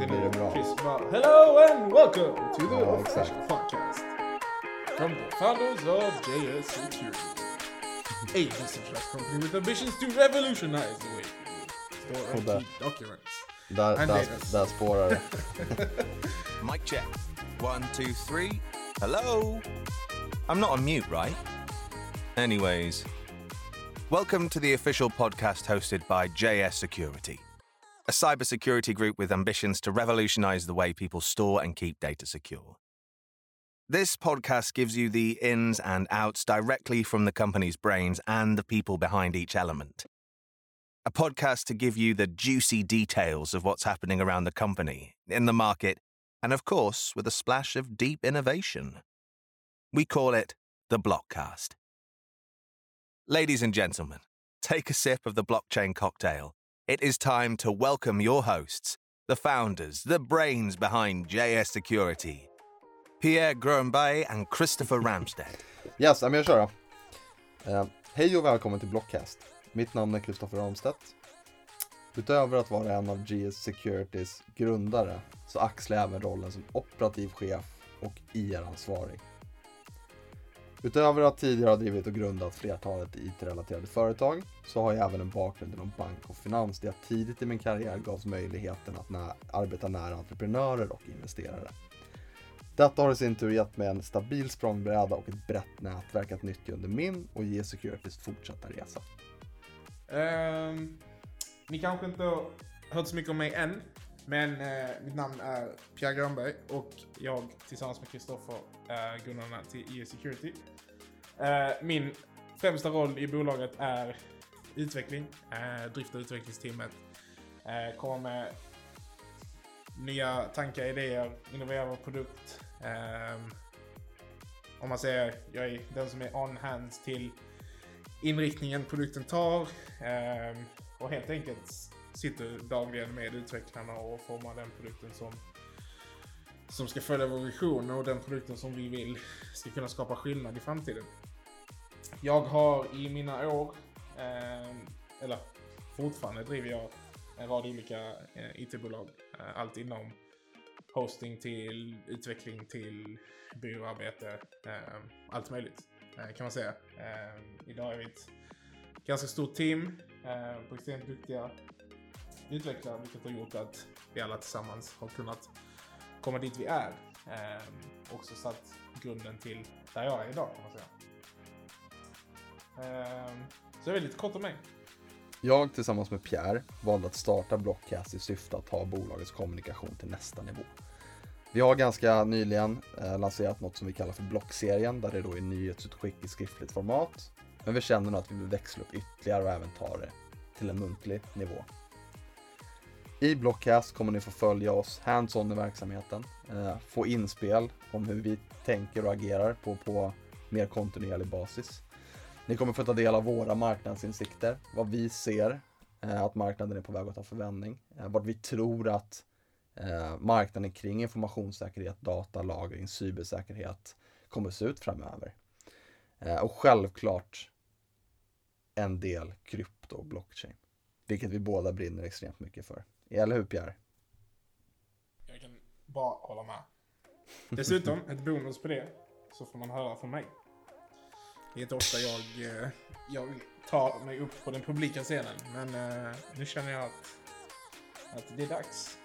så blir bra. Hello and welcome to the Ja, official exakt. podcast. From the founders of JS Security. A decentralized company with ambitions to revolutionize the way people store and keep documents. Där, And där, Davis. där spårar. Mic check. One, two, three. Hello? I'm not on mute, right? Anyways, welcome to the official podcast hosted by JS Security, a cybersecurity group with ambitions to revolutionize the way people store and keep data secure. This podcast gives you the ins and outs directly from the company's brains and the people behind each element. A podcast to give you the juicy details of what's happening around the company, in the market, and of course, with a splash of deep innovation. We call it the Blockcast. Ladies and gentlemen, take a sip of the blockchain cocktail. It is time to welcome your hosts, the founders, the brains behind JS Security, Pierre Grönberg and Christopher Ramstead. Yes, men jag kör då. Hej och välkommen till Blockcast. Mitt namn är Kristoffer Ramstedt. Utöver att vara en av GS Securities grundare så axlar jag även rollen som operativ chef och IR-ansvarig. Utöver att tidigare ha drivit och grundat flertalet IT-relaterade företag så har jag även en bakgrund inom bank och finans där jag tidigt i min karriär gavs möjligheten att nä- arbeta nära entreprenörer och investerare. Detta har i sin tur gett mig en stabil språngbräda och ett brett nätverk att nyttja under min och ge Securities fortsatta resa. Um, ni kanske inte har hört så mycket om mig än, men eh, mitt namn är Pierre Grönberg och jag tillsammans med Kristoffer är grundarna till ES Security. Eh, min främsta roll i bolaget är utveckling, eh, drift och utvecklingsteamet. Eh, komma med nya tankar, idéer, innovera vår produkt. Ehm, om man säger, jag är den som är on hands till inriktningen produkten tar ehm, och helt enkelt sitter dagligen med utvecklarna och formar den produkten som, som ska följa vår vision och den produkten som vi vill ska kunna skapa skillnad i framtiden. Jag har i mina år, eh, eller fortfarande driver jag en rad olika eh, IT-bolag. Eh, allt inom hosting till utveckling till byråarbete, eh, allt möjligt eh, kan man säga. Eh, idag är vi ett ganska stort team eh, på extremt duktiga utveckla, vilket har gjort att vi alla tillsammans har kunnat komma dit vi är. Eh, också satt grunden till där jag är idag kan man säga. Eh, så det är lite kort om mig. Jag tillsammans med Pierre valde att starta Blockcast i syfte att ta bolagets kommunikation till nästa nivå. Vi har ganska nyligen eh, lanserat något som vi kallar för Blockserien där det då är nyhetsutskick i skriftligt format. Men vi känner nu att vi vill växla upp ytterligare och även ta det till en muntlig nivå. I Blockcast kommer ni få följa oss hands-on i verksamheten, eh, få inspel om hur vi tänker och agerar på, på mer kontinuerlig basis. Ni kommer få ta del av våra marknadsinsikter, vad vi ser eh, att marknaden är på väg att ta förvändning, eh, vart vad vi tror att marknaden kring informationssäkerhet, data, lagring, cybersäkerhet kommer se ut framöver. Och självklart en del krypto och blockchain, vilket vi båda brinner extremt mycket för. Eller hur Pierre? Jag kan bara hålla med. Dessutom, ett bonus på det, så får man höra från mig. Det är inte ofta jag, eh, jag tar mig upp på den publika scenen, men eh, nu känner jag att, att det är dags.